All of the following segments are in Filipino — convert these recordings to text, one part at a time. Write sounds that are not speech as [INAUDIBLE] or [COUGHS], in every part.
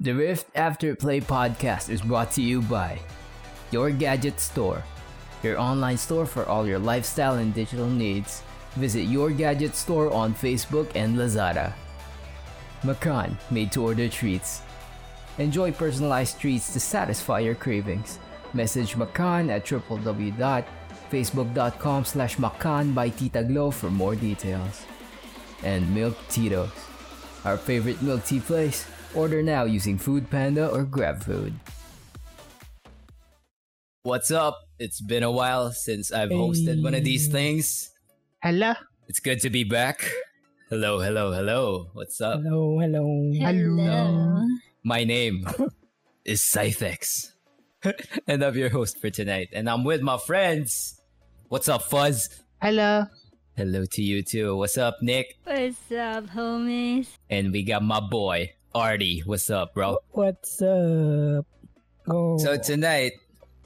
The Rift After Play podcast is brought to you by Your Gadget Store, your online store for all your lifestyle and digital needs. Visit Your Gadget Store on Facebook and Lazada. Macan made to order treats. Enjoy personalized treats to satisfy your cravings. Message Macan at www.facebook.com slash Macan by Tita Glow for more details. And Milk Tito's, our favorite milk tea place. Order now using Food Panda or GrabFood. What's up? It's been a while since I've hosted one of these things. Hello. It's good to be back. Hello, hello, hello. What's up? Hello, hello. Hello. Um, my name [LAUGHS] is Scythex. [LAUGHS] and I'm your host for tonight. And I'm with my friends. What's up, Fuzz? Hello. Hello to you too. What's up, Nick? What's up, homies? And we got my boy, Artie. What's up, bro? What's up? Oh. So tonight,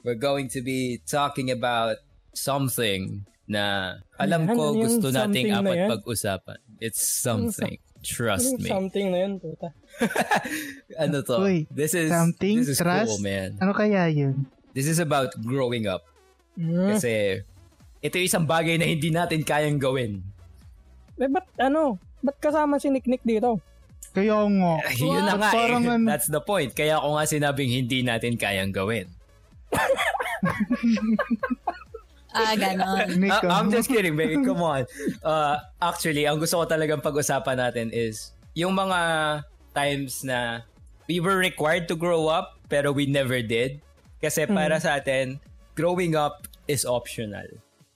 we're going to be talking about something na alam Ano ko gusto nating na apat yan? pag-usapan. It's something. Trust Yung me. Something na yun, puta. [LAUGHS] ano to? Uy, this is something, this is trust? cool, man. Ano kaya yun? This is about growing up. Hmm? Kasi ito yung isang bagay na hindi natin kayang gawin. Eh, ba't ano? Ba't kasama si Nick Nick dito? Kaya nga. [LAUGHS] Yun na nga Parang eh. ano- That's the point. Kaya ako nga sinabing hindi natin kayang gawin. Ah, ganon. [LAUGHS] Nick, Ah, I'm ano? just kidding, baby. Come on. Uh, actually, ang gusto ko talagang pag-usapan natin is yung mga times na we were required to grow up pero we never did. Kasi para sa atin, growing up is optional.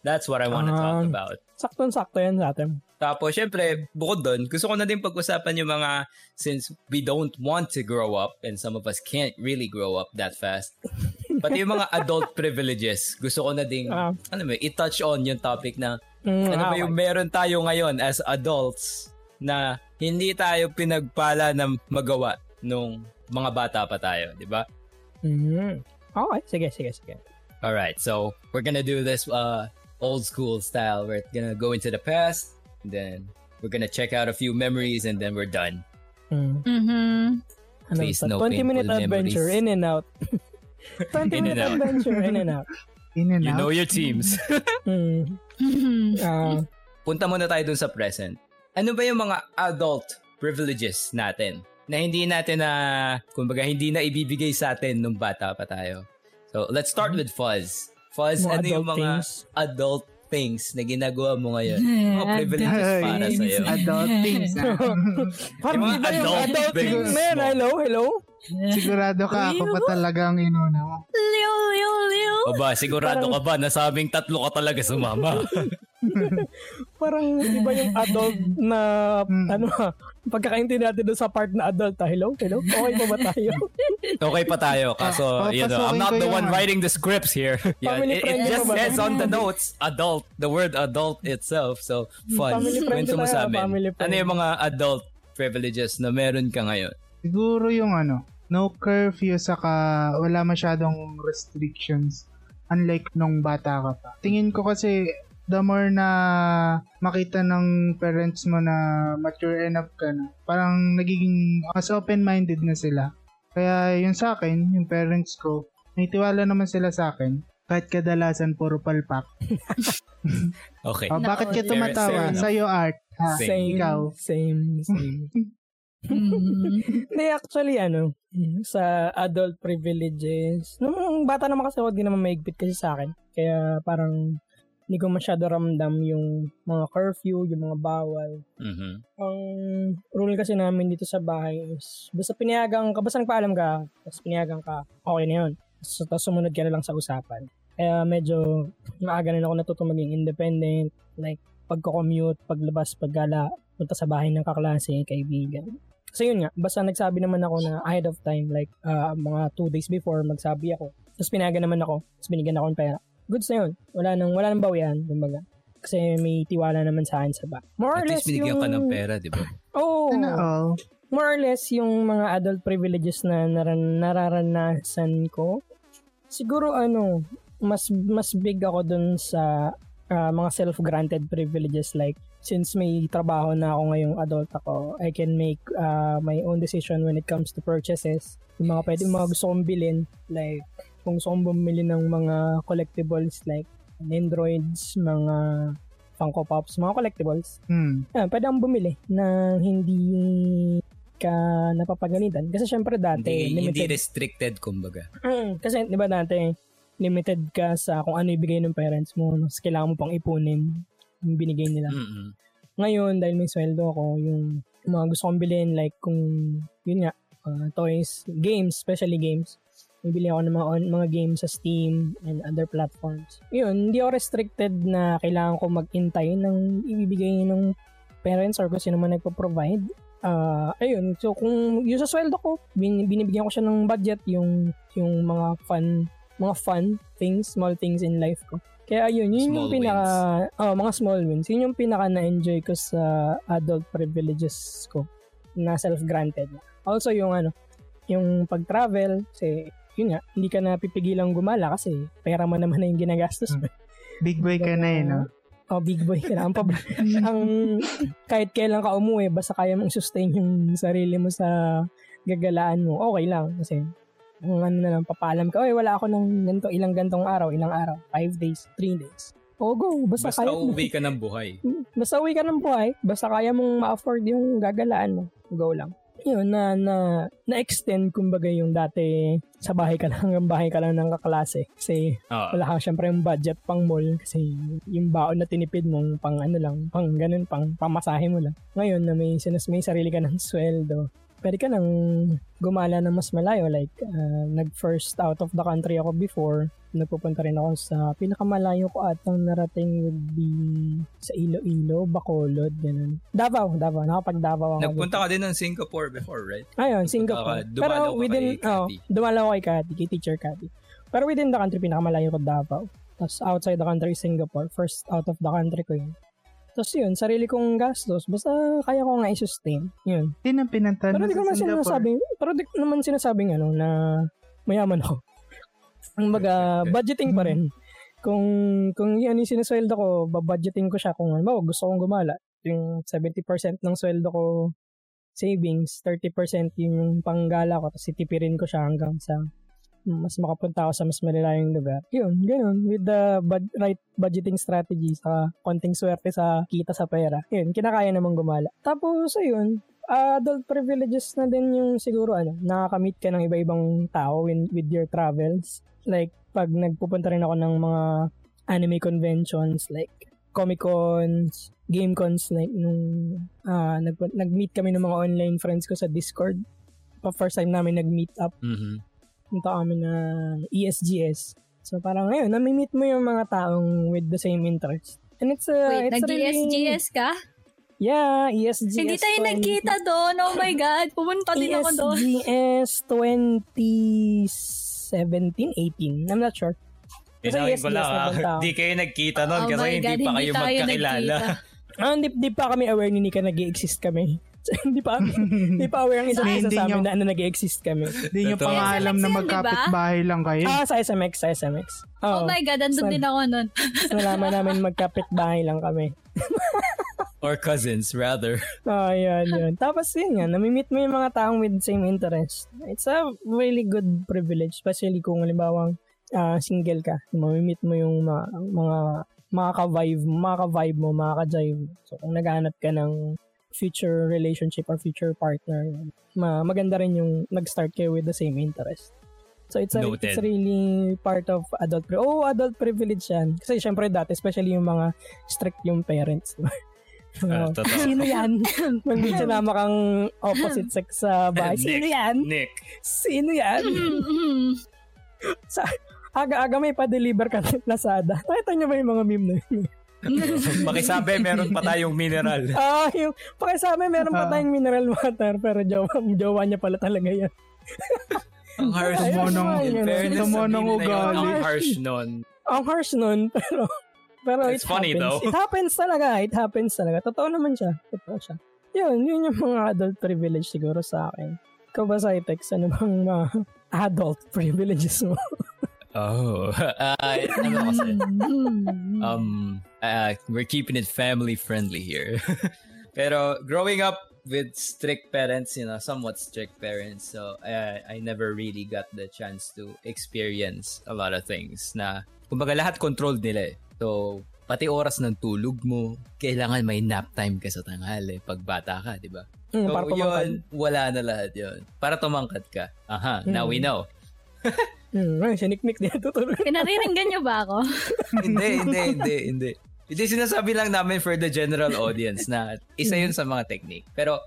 That's what I want to talk Ah. about. Sakto-sakto yan sa atin. Tapos, syempre, bukod doon, gusto ko na din pag-usapan yung mga, since we don't want to grow up, and some of us can't really grow up that fast, [LAUGHS] pati yung mga adult privileges, gusto ko na din, Ah. ano mo, i-touch on yung topic na, Mm, ano ba ah, yung meron tayo ngayon as adults, na hindi tayo pinagpala na magawa nung mga bata pa tayo, di ba? Mm. Okay, sige, sige, sige. Alright, so we're gonna do this uh, old school style. We're gonna go into the past, and then we're gonna check out a few memories, and then we're done. Mm. Mm-hmm. Ano, Please, no 20 minute adventure, memories. in and out. [LAUGHS] 20 In minute and out. adventure, in and out. [LAUGHS] In and You out. know your teams. Mm. [LAUGHS] Ah, Punta muna tayo dun sa present. Ano ba yung mga adult privileges natin na hindi natin na, kumbaga, hindi na ibibigay sa atin nung bata pa tayo? So, let's start with Fuzz. Fuzz, Mga ano yung mga things. adult things na ginagawa mo ngayon? Mga privileges Ay, para sa'yo. Adult things. [LAUGHS] parang Yung mga adult adult things mo. Hello, hello? Sigurado ka ako pa talagang inuna mo. Liw, liw, liw. O ba, sigurado ka ba na sabing tatlo ka talaga sumama? [LAUGHS] [LAUGHS] Parang iba yung adult na, ano ha, pagkakaintindi natin doon sa part na adult ha. Hello, hello? Okay pa ba tayo? [LAUGHS] Okay pa tayo. Kaso, Ah, you know, I'm not the one ano. writing the scripts here. [LAUGHS] Yeah, it, it just says on the notes, adult, the word adult itself. So, fun. Family friendly Kwento mo sa amin. Ano yung mga adult privileges na meron ka ngayon? Siguro yung ano, no curfew saka wala masyadong restrictions unlike nung bata ka pa. Tingin ko kasi the more na makita ng parents mo na mature enough ka na, parang nagiging mas open-minded na sila. Kaya yun sa akin, yung parents ko, may tiwala naman sila sa akin. Kahit kadalasan puro palpak. [LAUGHS] Okay. Oh, bakit ka tumatawa? enough. Sa'yo, Art. Ha? Same, Ikaw. same, same. [LAUGHS] Mhm. Hindi, actually, ano, sa adult privileges, nung bata naman kasi ako, di naman maigpit kasi sa akin. Kaya parang hindi ko masyado ramdam yung mga curfew, yung mga bawal. Mhm. Ang rule kasi namin dito sa bahay is, basta pinayagang ka, basta nagpaalam ka, tapos pinayagang ka, okay na yun. So, tapos sumunod ka na lang sa usapan. Kaya medyo maaga na ako natuto maging independent, like pagko-commute, paglabas, paggala, punta sa bahay ng kaklase, kaibigan. Kasi yun nga, basta nagsabi naman ako na ahead of time, like ah, mga two days before, magsabi ako. Tapos pinayagan naman ako, tapos binigyan ako ng pera. Goods na yun. Wala nang, wala nang bawian, kumbaga. Kasi may tiwala naman sa akin sa ba. More or At less least binigyan yung... ka ng pera, di ba? Oo. Ano, oh. more or less yung mga adult privileges na naran, nararanasan ko. Siguro ano, mas mas big ako dun sa ah, mga self-granted privileges like since may trabaho na ako ngayong adult ako, I can make uh, my own decision when it comes to purchases. Yung mga pwede, yung mga gusto kong bilhin, like kung gusto kong bumili ng mga collectibles like Androids, mga Funko Pops, mga collectibles, Hmm. Ayan, pwede akong bumili na hindi ka napapagalitan. Kasi syempre dati, Hindi, hindi limited. restricted, kumbaga. Mm, kasi di ba dati, limited ka sa kung ano ibigay ng parents mo. No? Tapos kailangan mo pang ipunin yung binigay nila. Mm-mm. Ngayon, dahil may sweldo ako, yung mga gusto kong bilhin, like kung, yun nga, uh, toys, games, especially games. Bibili ako ng mga, on, mga games sa Steam and other platforms. Yun, hindi ako restricted na kailangan ko mag-intay ng ibibigay ng parents or kung sino man nagpo-provide. Ah, ayun, so kung yung sa sweldo ko, bin, binibigyan ko siya ng budget, yung, yung mga fun, mga fun things, small things in life ko. Kaya yun, yun yung Small pinaka, oh, mga small wins. Yun yung pinaka na-enjoy ko sa adult privileges ko na self-granted. Also yung ano, yung pag-travel, kasi yun nga, hindi ka na pipigilang gumala kasi pera mo naman na yung ginagastos mo. Big boy ka na eh, no? Oh, big boy ka na. Ang, pab- [LAUGHS] ang kahit kailan ka umuwi, basta kaya mong sustain yung sarili mo sa gagalaan mo, okay lang. Kasi kung ano na lang, papalam ka, oy, wala ako ng ganito, ilang gantong araw, ilang araw, 5 days, 3 days. O go, basta, Basta kaya mo. uwi ka ng buhay. Basta uwi ka ng buhay, basta kaya mong ma-afford yung gagalaan mo, go lang. Yun, na, na, na-extend kumbaga yung dati sa bahay ka lang, [LAUGHS] hanggang bahay ka lang ng kaklase. Kasi Oo. wala kang syempre yung budget pang mall kasi yung baon na tinipid mo pang ano lang, pang ganun, pang pamasahe mo lang. Ngayon na may, sinas, may sarili ka ng [LAUGHS] sweldo, pwede ka nang gumala na mas malayo. Like, uh, nag-first out of the country ako before. Nagpupunta rin ako sa pinakamalayo ko atang narating would be sa Iloilo, Bacolod, ganun. Davao, Davao. Nakapag Davao ako. Nagpunta ka din ng Singapore before, right? Ayun, Singapore. Dumalaw Pero ka within, kay oh, dumalaw ako kay Cathy, kay Teacher Cathy. Pero within the country, pinakamalayo ko Davao. Tapos outside the country, Singapore. First out of the country ko yun. Tapos yun, sarili kong gastos. Basta kaya ko nga i-sustain. Yun. Yun ang pinuntahan Pero di ko sa naman Singapore. sinasabing, pero di ko naman sinasabing ano, na mayaman ako. Ang baga, budgeting pa rin. [LAUGHS] Kung, kung yan yung sinasweldo ko, babudgeting ko siya kung ano, gusto kong gumala. Yung 70% ng sweldo ko savings, 30% yung panggala ko, tapos itipirin ko siya hanggang sa mas makapunta ako sa mas malalayong lugar. Yun, ganun. With the bud- right budgeting strategy sa konting swerte sa kita sa pera. Yun, kinakaya namang gumala. Tapos, ayun, adult privileges na din yung siguro ano, nakakamit ka ng iba-ibang tao in, with your travels. Like, pag nagpupunta rin ako ng mga anime conventions, like Comic Cons, Game Cons, like nung ah, nag, nag-meet kami ng mga online friends ko sa Discord. Pa first time namin nag-meet up Mhm. punta kami ng ESGS. So parang ngayon, nami-meet mo yung mga taong with the same interest. And it's a, Wait, it's really- nag-ESGS ka? Yeah, ESGS. Hindi tayo 20 nagkita doon. Oh my God. Pumunta din ako doon. ESGS 2017, 18. I'm not sure. Kasi yes, ko lang, yes, ah. nagpunta ako. Di kayo nagkita nun Oh kasi my hindi God, pa hindi kayo tayo magkakilala. Ah, hindi, hindi pa kami aware ni Nika nag-exist kami. [LAUGHS] hindi pa hindi pa aware ang isa't isa Hindi sa amin na ano nag-exist kami. Hindi nyo pa nga alam na yun, magkapit diba? bahay lang kayo. Ah, sa SMX, sa SMX. Oh my God, andun din ako nun. Nalaman namin magkapit bahay lang kami. [LAUGHS] Or cousins, rather. Oh, [LAUGHS] yun, yun. Tapos yun nga, namimit mo yung mga taong with same interest. It's a really good privilege, especially kung halimbawang ah, single ka. Mamimit mo yung mga, mga makaka-vibe, makaka-vibe mo, makaka-jive. So, kung naghahanap ka ng future relationship or future partner, ma maganda rin yung nag-start kayo with the same interest. So it's, a, Noted. it's really part of adult privilege. Oh, adult privilege yan. Kasi syempre dati, especially yung mga strict yung parents. [LAUGHS] totoo. Sino yan? [LAUGHS] Pag may sinama kang opposite sex sa bahay. Sino Nick. yan? Nick. Sino yan? Mm-mm. Sa, aga-aga may pa-deliver ka ng Lazada. Nakita niyo ba yung mga meme na yun? [LAUGHS] Pakisabi, meron pa tayong mineral. [LAUGHS] ah, yung pakisabi meron pa Ah. tayong mineral water pero jowa, jowa niya pala talaga yan. Ang harsh Ay, nun. tumonong- In fairness, yun, ugali. Ang harsh nun. Ang harsh nun, pero pero It's it funny, happens. though. It happens talaga. It happens talaga. Totoo naman siya. Totoo siya. Yun, yun yung mga adult privilege siguro sa akin. Ikaw ba, Cytex, ano bang mga [LAUGHS] adult privileges mo? Oh. [LAUGHS] Ah, ano kasi? Um, Uh, we're keeping it family friendly here. [LAUGHS] Pero growing up with strict parents, you know, somewhat strict parents, so uh, I never really got the chance to experience a lot of things na kumbaga lahat controlled nila eh. So, pati oras ng tulog mo, kailangan may nap time ka sa tanghali pag bata ka, di ba? Mm, So, para tumangkad. yun, wala na lahat yun. Para tumangkad ka. Aha, now we know. Hmm, ay, siniknik din tutulog. [LAUGHS] Pinariringgan niyo ba ako? hindi, [LAUGHS] hindi, hindi, hindi. Hindi sinasabi lang namin for the general audience na isa yun sa mga technique. Pero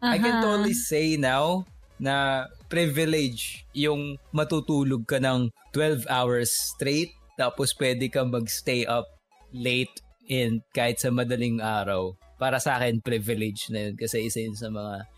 I can totally say now na privilege yung matutulog ka ng 12 hours straight tapos pwede ka magstay up late in kahit sa madaling araw. Para sa akin, privilege na yun kasi isa yun sa mga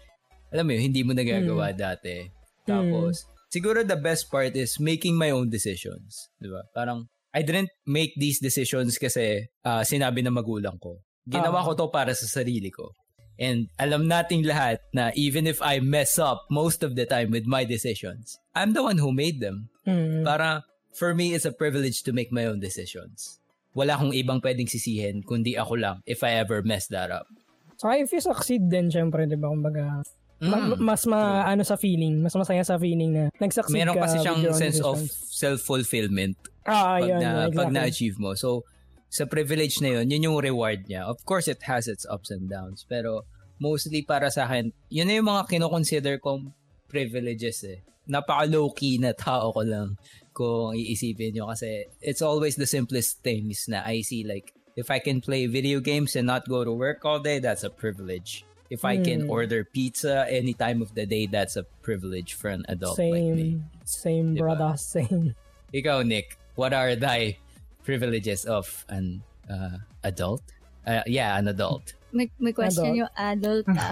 alam mo yun, hindi mo nagagawa dati. Tapos, siguro the best part is making my own decisions. Di ba? Parang, I didn't make these decisions kasi ah, sinabi ng magulang ko. Ginawa Ah. ko to para sa sarili ko. And alam nating lahat na even if I mess up most of the time with my decisions, I'm the one who made them. Hmm. Para for me, it's a privilege to make my own decisions. Wala akong ibang pwedeng sisihin kundi ako lang if I ever mess that up. Saka if you succeed din, syempre, di ba, kumbaga, ma- Mm. mas ma, ano sa feeling, mas masaya sa feeling na nag-succeed Meron ka kasi with siyang sense of self-fulfillment ah, pag, yun, na, yun, pag exactly. na-achieve mo. So, sa privilege na yun, yun yung reward niya. Of course, it has its ups and downs. Pero, mostly para sa akin, yun na yung mga kinoconsider kong privileges eh. Napaka low-key na tao ko lang kung iisipin nyo kasi it's always the simplest things na I see like if I can play video games and not go to work all day, that's a privilege. If I can Hmm. order pizza any time of the day, that's a privilege for an adult like me. Same, same, Diba? brother, [LAUGHS] same. Ikaw, Nick, what are thy privileges of an uh, adult? Uh, yeah, an adult. May, may question Adult. yung adult ah.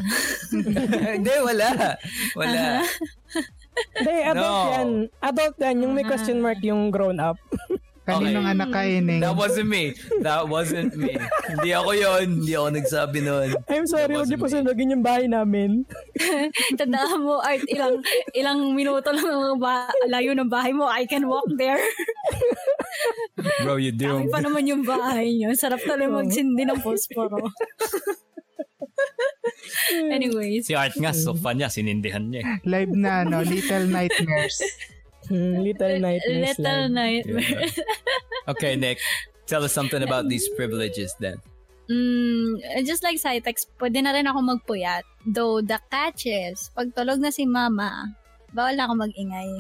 [LAUGHS] Hindi, wala. Wala. [LAUGHS] Hindi, [LAUGHS] adult No. yan. Adult yan, yung may question mark yung grown up. Kaninong Okay. anak ka, Ining? That wasn't me. That wasn't me. Hindi ako yon. Hindi ako nagsabi nun. I'm sorry, huwag niyo sunugin yung bahay namin. [LAUGHS] Tandaan mo, Art, ilang ilang minuto lang ang ba- layo ng bahay mo. I can walk there. Bro, you Dami doomed. pa naman yung bahay niyo. Sarap talaga magsindi ng posporo. [LAUGHS] Anyways, Si Art nga, sofa niya, sinindihan niya. eh. Live na, no? Little Nightmares. Hmm, little nightmares little lang. nightmare. Okay, Nick. Tell us something about these privileges then. Mm, just like Cytex, pwede na rin ako magpuyat. Though the catch is, pag tulog na si mama, bawal na ako mag-ingay.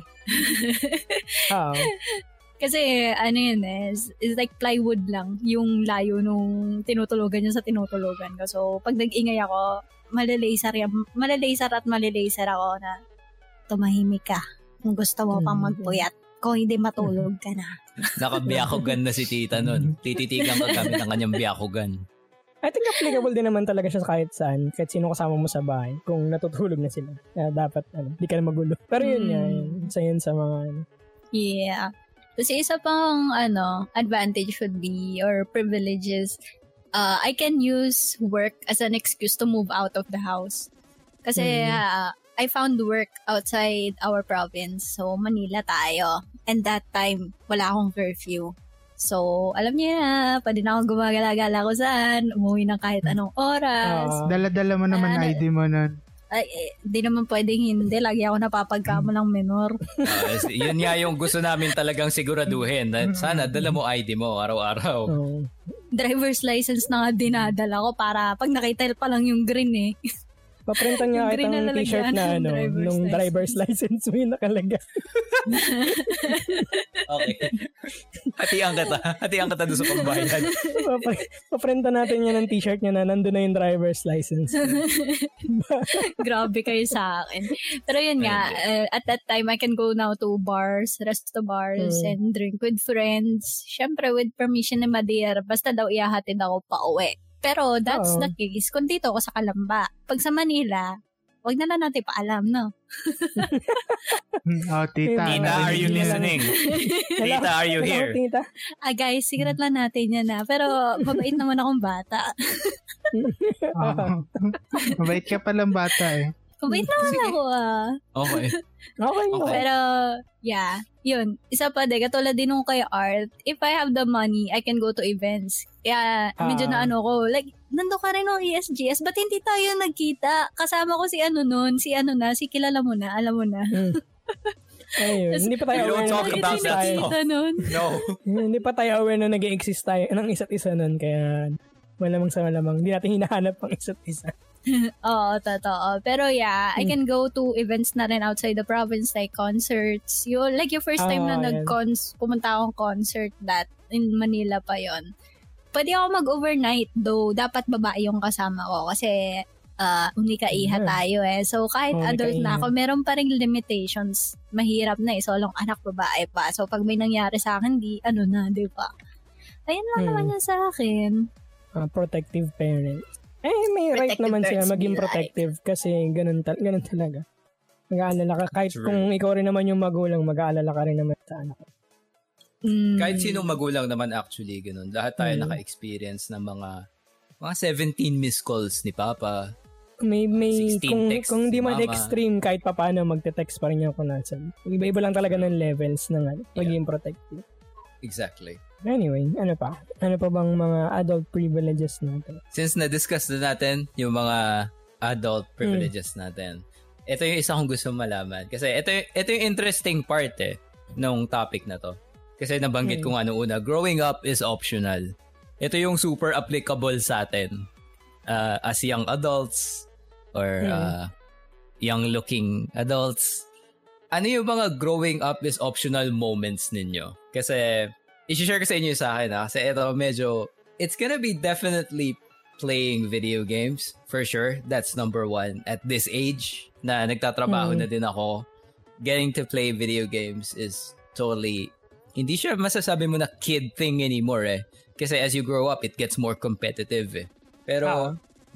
Ah, [LAUGHS] Kasi ano yun eh, is, is like plywood lang yung layo nung tinutulugan niya sa tinutulugan ko. So, pag nag-ingay ako, malalaser, yan, malalaser at malalaser ako na tumahimik ka kung gusto mo pang Mm. magpuyat. Kung hindi matulog ka na. [LAUGHS] Nakabiyakugan na si tita nun. Tititigan ka gamit ang kanyang biyakugan. I think applicable din naman talaga siya kahit saan, kahit sino kasama mo sa bahay, kung natutulog na sila. Kaya dapat, ano, di ka na magulo. Pero yun Mm. nga, yun. Isa yun sa mga, ano. Yeah. Kasi isa pang ano, advantage would be or privileges, uh, I can use work as an excuse to move out of the house. Kasi Mm. uh, I found work outside our province. So, Manila tayo. And that time, wala akong curfew. So, alam niya na, pwede na akong gumagala-gala ko saan, umuwi ng kahit anong oras. Ah. Dala-dala mo naman Ano? ID mo nun. Ay, eh, di naman pwedeng hindi. Lagi ako napapagkama ng minor. Uh, yun nga yung gusto namin talagang siguraduhin. Na sana dala mo ID mo araw-araw. oh. driver's license na nga dinadala ko para pag nakita pa lang yung green eh. Paprintan nga na ang t-shirt na, ng ano, driver's nung license. driver's license mo yung nakalaga. [LAUGHS] Okay. Hatian ka ta. Hatian ka ta doon sa pambayad. Papa- Paprintan natin yan ng t-shirt niya na nandun na yung driver's license. [LAUGHS] Grabe kayo sa akin. Pero yun nga, uh, at that time, I can go now to bars, resto bars, Mm. and drink with friends. Siyempre, with permission ni Madeira, basta daw ihahatid ako pa uwi. Pero that's Oo. the case kung dito ako sa Kalamba. Pag sa Manila, wag na lang natin paalam, no? Oh, tita. Tita, [LAUGHS] Tita, are you listening? Tita, are you here? Tita. Ah, guys, secret lang natin yan na. Pero, mabait naman akong bata. Oo. [LAUGHS] [LAUGHS] Mabait ka palang bata eh. Wait naman ako ah. Okay. [LAUGHS] Okay, okay. Pero, yeah. Yun. Isa pa din, katulad din nung kay Art, if I have the money, I can go to events. Kaya, medyo Ah. na ano ko, like, nando ka rin ng ESGS, ba't hindi tayo nagkita? Kasama ko si ano nun, si ano na, si kilala mo na, alam mo na. Mm. Ayun, [LAUGHS] hindi pa tayo aware talk na nag-exist tayo. nun. No. [LAUGHS] Hindi pa tayo aware na nag-exist tayo ng isa't isa nun, kaya malamang sa malamang. Hindi natin hinahanap ang isa't isa. [LAUGHS] Oo, totoo. Pero yeah, I Hmm. can go to events na rin outside the province, like concerts. Yung, like yung first time Ah, na yan. nag-cons, pumunta akong concert that in Manila pa yon. Pwede ako mag-overnight, though dapat babae yung kasama ko kasi uh, unika-iha Yeah. tayo eh. So kahit Unika-iha. adult na ako, meron pa rin limitations. Mahirap na eh. Solong anak babae pa. So pag may nangyari sa akin, di ano na, di ba? Ayun lang Hmm. naman yun sa akin. Ah, protective parents. Eh, may right Protective naman sila maging right. protective kasi ganun, tal- ganun talaga. Mag-aalala ka. Kahit True. kung ikaw rin naman yung magulang, mag-aalala ka rin naman sa anak. Mm. Kahit sinong magulang naman actually, ganun. Lahat tayo Mm. naka-experience ng mga mga 17 missed calls ni Papa. May, may, 16 kung, kung di man extreme, kahit pa paano, magte-text pa rin yung kung nasan. Iba-iba lang talaga ng levels ng ano, pagiging protective. Exactly. Anyway, ano pa? Ano pa bang mga adult privileges natin? Since na-discuss na natin yung mga adult Hmm. privileges natin, ito yung isa kong gusto malaman. Kasi ito, ito yung interesting part eh, nung topic na to. Kasi nabanggit ko nga nung una, growing up is optional. Ito yung super applicable sa atin uh, as young adults or Hmm. uh, young looking adults. Ano yung mga growing up is optional moments ninyo? Kasi, i-share ko sa inyo sa akin ha. Kasi ito medyo, it's gonna be definitely playing video games for sure. That's number one. At this age na nagtatrabaho Hmm. na din ako, getting to play video games is totally hindi siya masasabi mo na kid thing anymore eh. Kasi as you grow up, it gets more competitive eh. Pero Ah.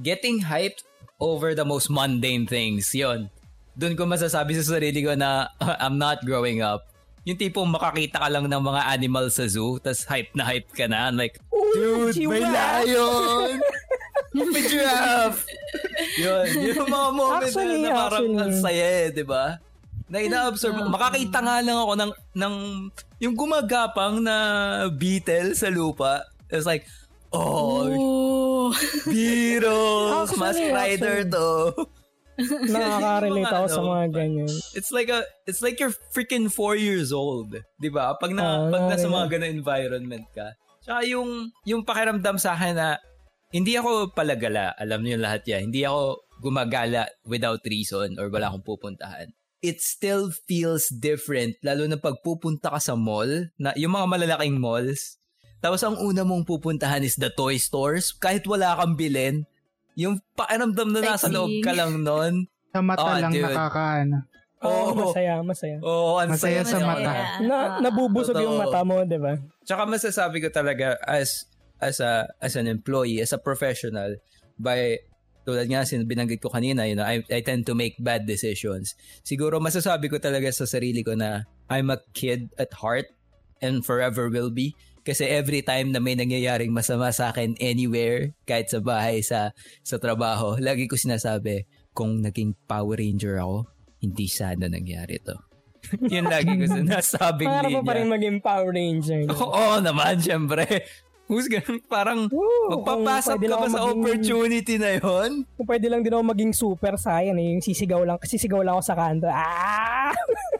getting hyped over the most mundane things, yon. Doon ko masasabi sa sarili ko na [LAUGHS] I'm not growing up. Yung tipong makakita ka lang ng mga animals sa zoo, tas hype na hype ka na. I'm like, dude, may giraffe!" lion! [LAUGHS] may giraffe! yun, yung mga moments Actually, na, na parang ang saya eh, di ba? Na ina-absorb mo. Makakita nga lang ako ng, ng yung gumagapang na beetle sa lupa. It's like, oh, Ooh. Beatles! Mask Rider to. [LAUGHS] Nakaka-relate ako sa ano, mga ganyan. It's like a it's like you're freaking four years old. 'Di ba? Pag na Oo, pag nasa mga ganung environment ka. Tsaka yung yung pakiramdam sa akin na hindi ako palagala, alam niyo lahat 'yan. Hindi ako gumagala without reason or wala akong pupuntahan. It still feels different lalo na pag pupunta ka sa mall, na yung mga malalaking malls. Tapos ang una mong pupuntahan is the toy stores kahit wala kang bilhin. Yung pakiramdam na nasa loob ka lang nun. Sa mata Ah, lang dude. nakakaano. Oo, Oo. masaya, masaya. Oo, ang Masaya saya sa mata. Na, nabubusog yung mata mo, di ba? Tsaka masasabi ko talaga as as a as an employee, as a professional by tulad nga sin binanggit ko kanina, you know, I, I tend to make bad decisions. Siguro masasabi ko talaga sa sarili ko na I'm a kid at heart and forever will be. Kasi every time na may nangyayaring masama sa akin anywhere, kahit sa bahay, sa sa trabaho, lagi ko sinasabi, kung naging Power Ranger ako, hindi sana nangyari to. [LAUGHS] Yun lagi ko [LAUGHS] sinasabing Para linya. mo pa rin maging Power Ranger. no? [LAUGHS] Oo naman, syempre. Who's gonna, [LAUGHS] parang Kung pwede ka lang ba sa maging- opportunity na yon? Kung pwede lang din ako maging super saiyan eh. Yung sisigaw lang, sisigaw lang ako sa kanto. Ah!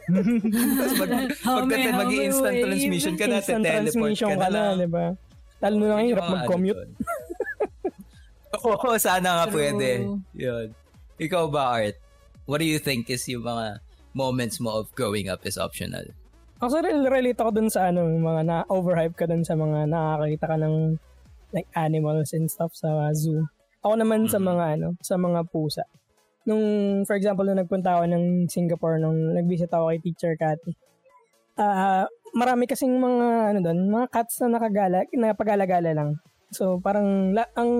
Tapos mag, [LAUGHS] Hame, pagka hame, mag-instant wave. transmission ka na, Instant teleport transmission ka na lang. di ba? Lalo na lang hirap mag-commute. [LAUGHS] Oo, sana nga True. pwede. Yun. Ikaw ba, Art? What do you think is yung mga moments mo of growing up is optional? Actually, relate ako dun sa ano, mga na-overhype ka dun sa mga nakakita ka ng like animals and stuff sa zoo. Ako naman sa Mhm. mga ano, sa mga pusa. Nung, for example, nung nagpunta ako ng Singapore, nung nag-visit ako kay Teacher Cathy, ah marami kasing mga, ano doon, mga cats na nakagala, napagala-gala lang. So, parang, la, ang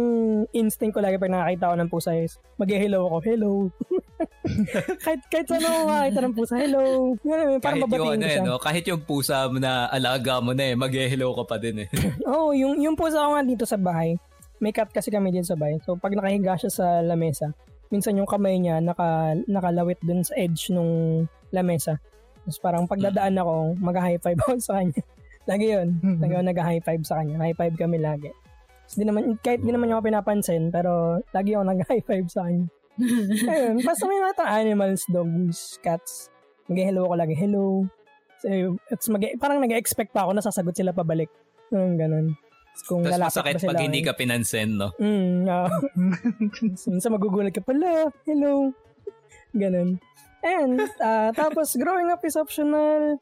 instinct ko lagi pag nakakita ko ng pusa is, mag-hello ako, hello. [LAUGHS] [LAUGHS] kahit, kahit saan ako makakita ng pusa, hello. Parang kahit yung ano ko eh, siya. no? kahit yung pusa mo na alaga mo na eh, mag-hello ka pa din eh. [LAUGHS] Oo, oh, yung, yung pusa ko nga dito sa bahay, may cat kasi kami dito sa bahay. So, pag nakahiga siya sa lamesa, minsan yung kamay niya naka, nakalawit dun sa edge nung lamesa. Tapos parang pagdadaan ako, mag-high five ako sa kanya. [LAUGHS] Lagi yun. Mhm. Lagi ako nag-high five sa kanya. High five kami lagi. Tapos di naman, kahit di naman niya ako pinapansin, pero lagi ako nag-high five sa kanya. [LAUGHS] Ayun, basta may mga tang animals, dogs, cats. Mag-hello ako lagi, hello. So, it's mag parang nag-expect pa ako na sasagot sila pabalik. Yung ganun. Kung Tapos masakit pag hindi ka pinansin, no? Mm, oo. [LAUGHS] Minsan magugulat ka pala, hello. Ganun. And, ah, tapos growing up is optional.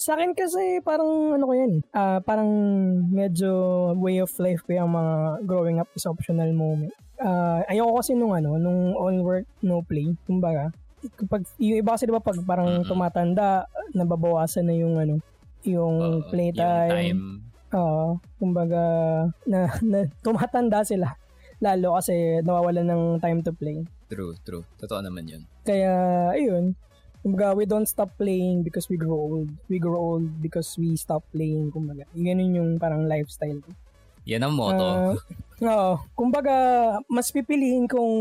Sa akin kasi parang ano ko yan, ah parang medyo way of life ko yung mga growing up is optional moment. Ah, ayoko kasi nung ano, nung all work, no play. Kumbaga, kapag, yung iba kasi diba pag parang Mm-mm. tumatanda, nababawasan na yung ano, yung Oo, playtime. Yung time. Oo. Kumbaga, na, na, tumatanda sila. Lalo kasi nawawalan ng time to play. True, true. Totoo naman yun. Kaya, ayun. Kumbaga, we don't stop playing because we grow old. We grow old because we stop playing. Kumbaga, ganun yung parang lifestyle ko. Yan ang motto. Ah, Oo. Kumbaga, mas pipiliin kong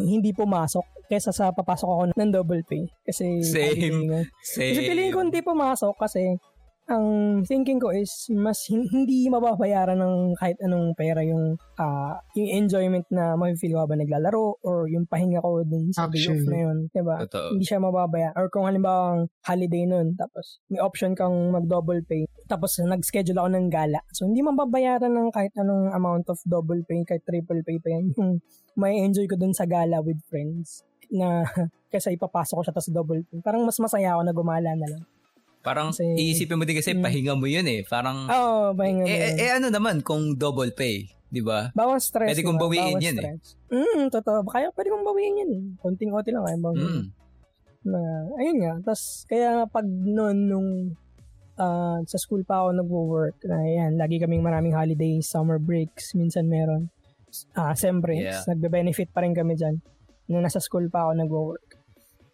hindi pumasok kesa sa papasok ako ng double pay. Kasi, Same. Same. Kasi piliin ko hindi pumasok kasi ang thinking ko is mas hin- hindi mababayaran ng kahit anong pera yung ah, yung enjoyment na mafe-feel ko habang naglalaro or yung pahinga ko dun sa day off na yun. Diba? Totoo. Hindi siya mababayaran. Or kung halimbawa ang holiday nun, tapos may option kang mag-double pay, tapos nag-schedule ako ng gala. So, hindi mababayaran ng kahit anong amount of double pay, kahit triple pay pa yan. Yung may enjoy ko dun sa gala with friends na [LAUGHS] kaysa ipapasok ko siya tapos double pay. Parang mas masaya ako na gumala na lang. Parang Kasi- iisipin mo din kasi Mm. pahinga mo yun eh. Parang, Oo, oh, pahinga mo eh, eh, yun. eh, ano naman kung double pay, di ba? Bawang stress. pwede kong bawiin yan eh. stress. Mm, totoo. Kaya pwede kong bawiin yan. Konting ote lang kaya bawiin. Mm. na ayun nga tas kaya nga pag noon nung ah, sa school pa ako nagwo-work na yan lagi kaming maraming holidays summer breaks minsan meron ah sem breaks Yeah. nagbe-benefit pa rin kami diyan nung nasa school pa ako nagwo-work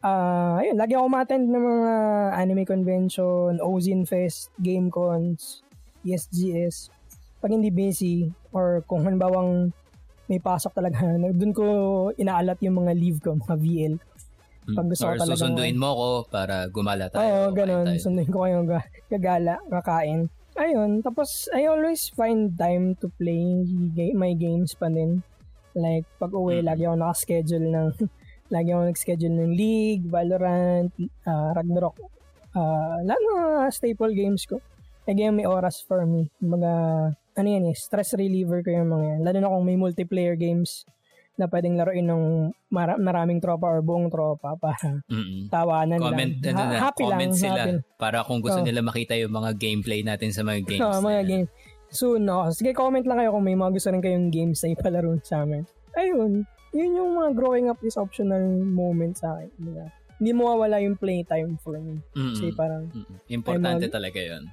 ah ayun lagi ako ma-attend ng mga anime convention Ozin Fest game cons ESGS pag hindi busy or kung halimbawang may pasok talaga [LAUGHS] doon ko inaalat yung mga leave ko mga VL Mm. Pag gusto ko Or talagang- susunduin mo ko para gumala tayo. Oo, ganun. tayo. Sunduin ko kayong ga- gagala, kakain. Ayun, tapos I always find time to play my games pa din. Like, pag uwi, Mm. lagi ako nakaschedule ng, [LAUGHS] lagi ako nag-schedule ng League, Valorant, ah, Ragnarok, uh, lahat mga staple games ko. Lagi may oras for me. Mga, ano yan eh, stress reliever ko yung mga yan. Lalo na kung may multiplayer games na pwedeng laruin ng mara- maraming tropa or buong tropa para Mm-mm. tawanan Comment, lang. ano Ha- na, happy comment lang, sila happy. para kung gusto Oo. nila makita yung mga gameplay natin sa mga games. [LAUGHS] Oo, mga na- game. Soon, no? Sige, comment lang kayo kung may mga gusto rin kayong games na ipalaro sa amin. Ayun, yun yung mga growing up is optional moment sa akin. Diba? Hindi mawawala yung playtime for me. Kasi parang, Mm-mm. Importante mag- talaga yun.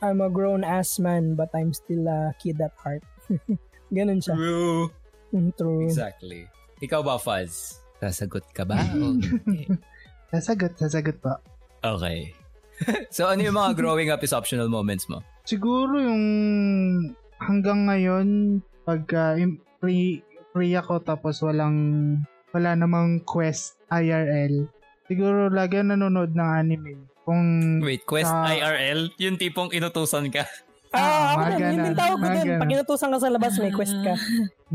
I'm a grown-ass man but I'm still a kid at heart. [LAUGHS] Ganun siya. True. Mm, True. Exactly. Ikaw ba, Fuzz? Sasagot ka ba? [LAUGHS] o hindi? Sasagot, sasagot pa. okay. [LAUGHS] so, ano yung mga growing up is optional moments mo? Siguro yung hanggang ngayon, pagka im- free, free ako tapos walang, wala namang quest IRL, siguro lagi ako nanonood ng anime. Kung, Wait, Quest Ah. IRL? Yung tipong inutusan ka? [LAUGHS] Ah, ako mga din. Yun din tawag ko din. Pag inutusan ka sa labas, may quest ka.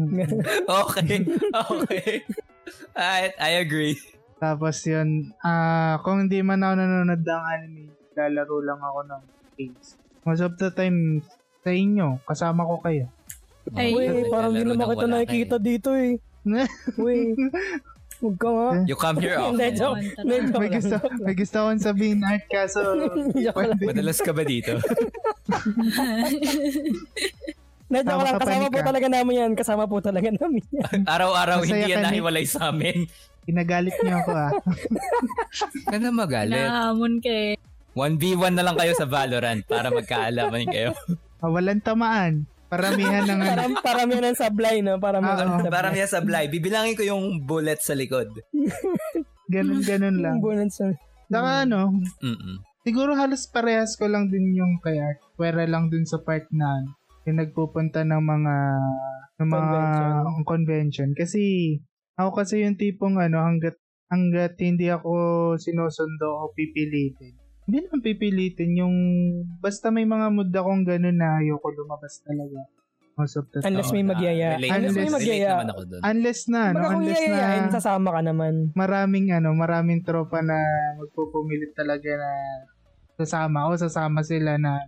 [LAUGHS] okay. Okay. I, I agree. tapos yun, ah kung hindi man ako nanonood ng anime, lalaro lang ako ng games. Most of the time, sa inyo, kasama ko kayo. Ay, Uy, parang hindi naman kita nakikita ka dito eh. [LAUGHS] Uy, huwag ka nga. eh. You come here often. joke. Hindi, joke may gusto, may gusto akong sabihin art kaso. [LAUGHS] Madalas ka ba dito? [LAUGHS] Joke Tama lang. ka, Kasama po Panika. talaga namin yan. Kasama po talaga namin yan. Araw-araw Masaya hindi yan ka ni- nahiwalay sa amin. Pinagalit niyo ako ah. Ka na magalit. Nahamon ka eh. 1v1 na lang kayo sa Valorant para magkaalaman kayo. Ah, walang tamaan. Paramihan ng ano. Parang paramihan ng sablay, no? Paramihan Oo. ng sablay. Para niya sablay. Bibilangin ko yung bullet sa likod. [LAUGHS] Ganun-ganun lang. Bunod sa... Saka ano, Mm-mm. siguro halos parehas ko lang din yung kay Art. Pwera lang dun sa part na yung nagpupunta ng mga ng mga Convention. convention. Kasi Ako kasi yung tipong ano, hanggat, hanggat hindi ako sinusundo o pipilitin. Hindi naman pipilitin yung, basta may mga mood akong ganun na ayoko lumabas talaga. Most of the time. Unless may magyaya. relate, Unless may magyaya. naman ako dun. Unless na, no? Unless na sasama ka naman. maraming ano, maraming tropa na magpupumilit talaga na sasama o sasama sila na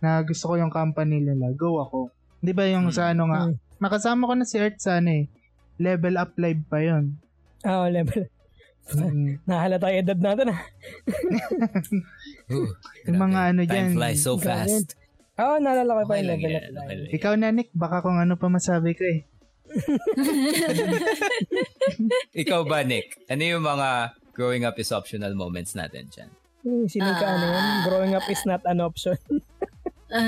na gusto ko yung company nila, go ako. Di ba yung Hmm. sa ano nga, Hmm. nakasama ko na si Art sa ano eh, level up live pa yun. Ah, oh, level. Mm. Nahalata yung edad natin ah. [LAUGHS] Ooh, Yung mga ano Time dyan. flies so fast. Oo, oh, naalala ko pa Okay yung lang level yan, okay lang. Ikaw na Nick, baka kung ano pa masabi ko eh. [LAUGHS] Ikaw ba, Nick? Ano yung mga growing up is optional moments natin dyan? Hmm, sino ka ano yun? Ah. Growing up is not an option. [LAUGHS]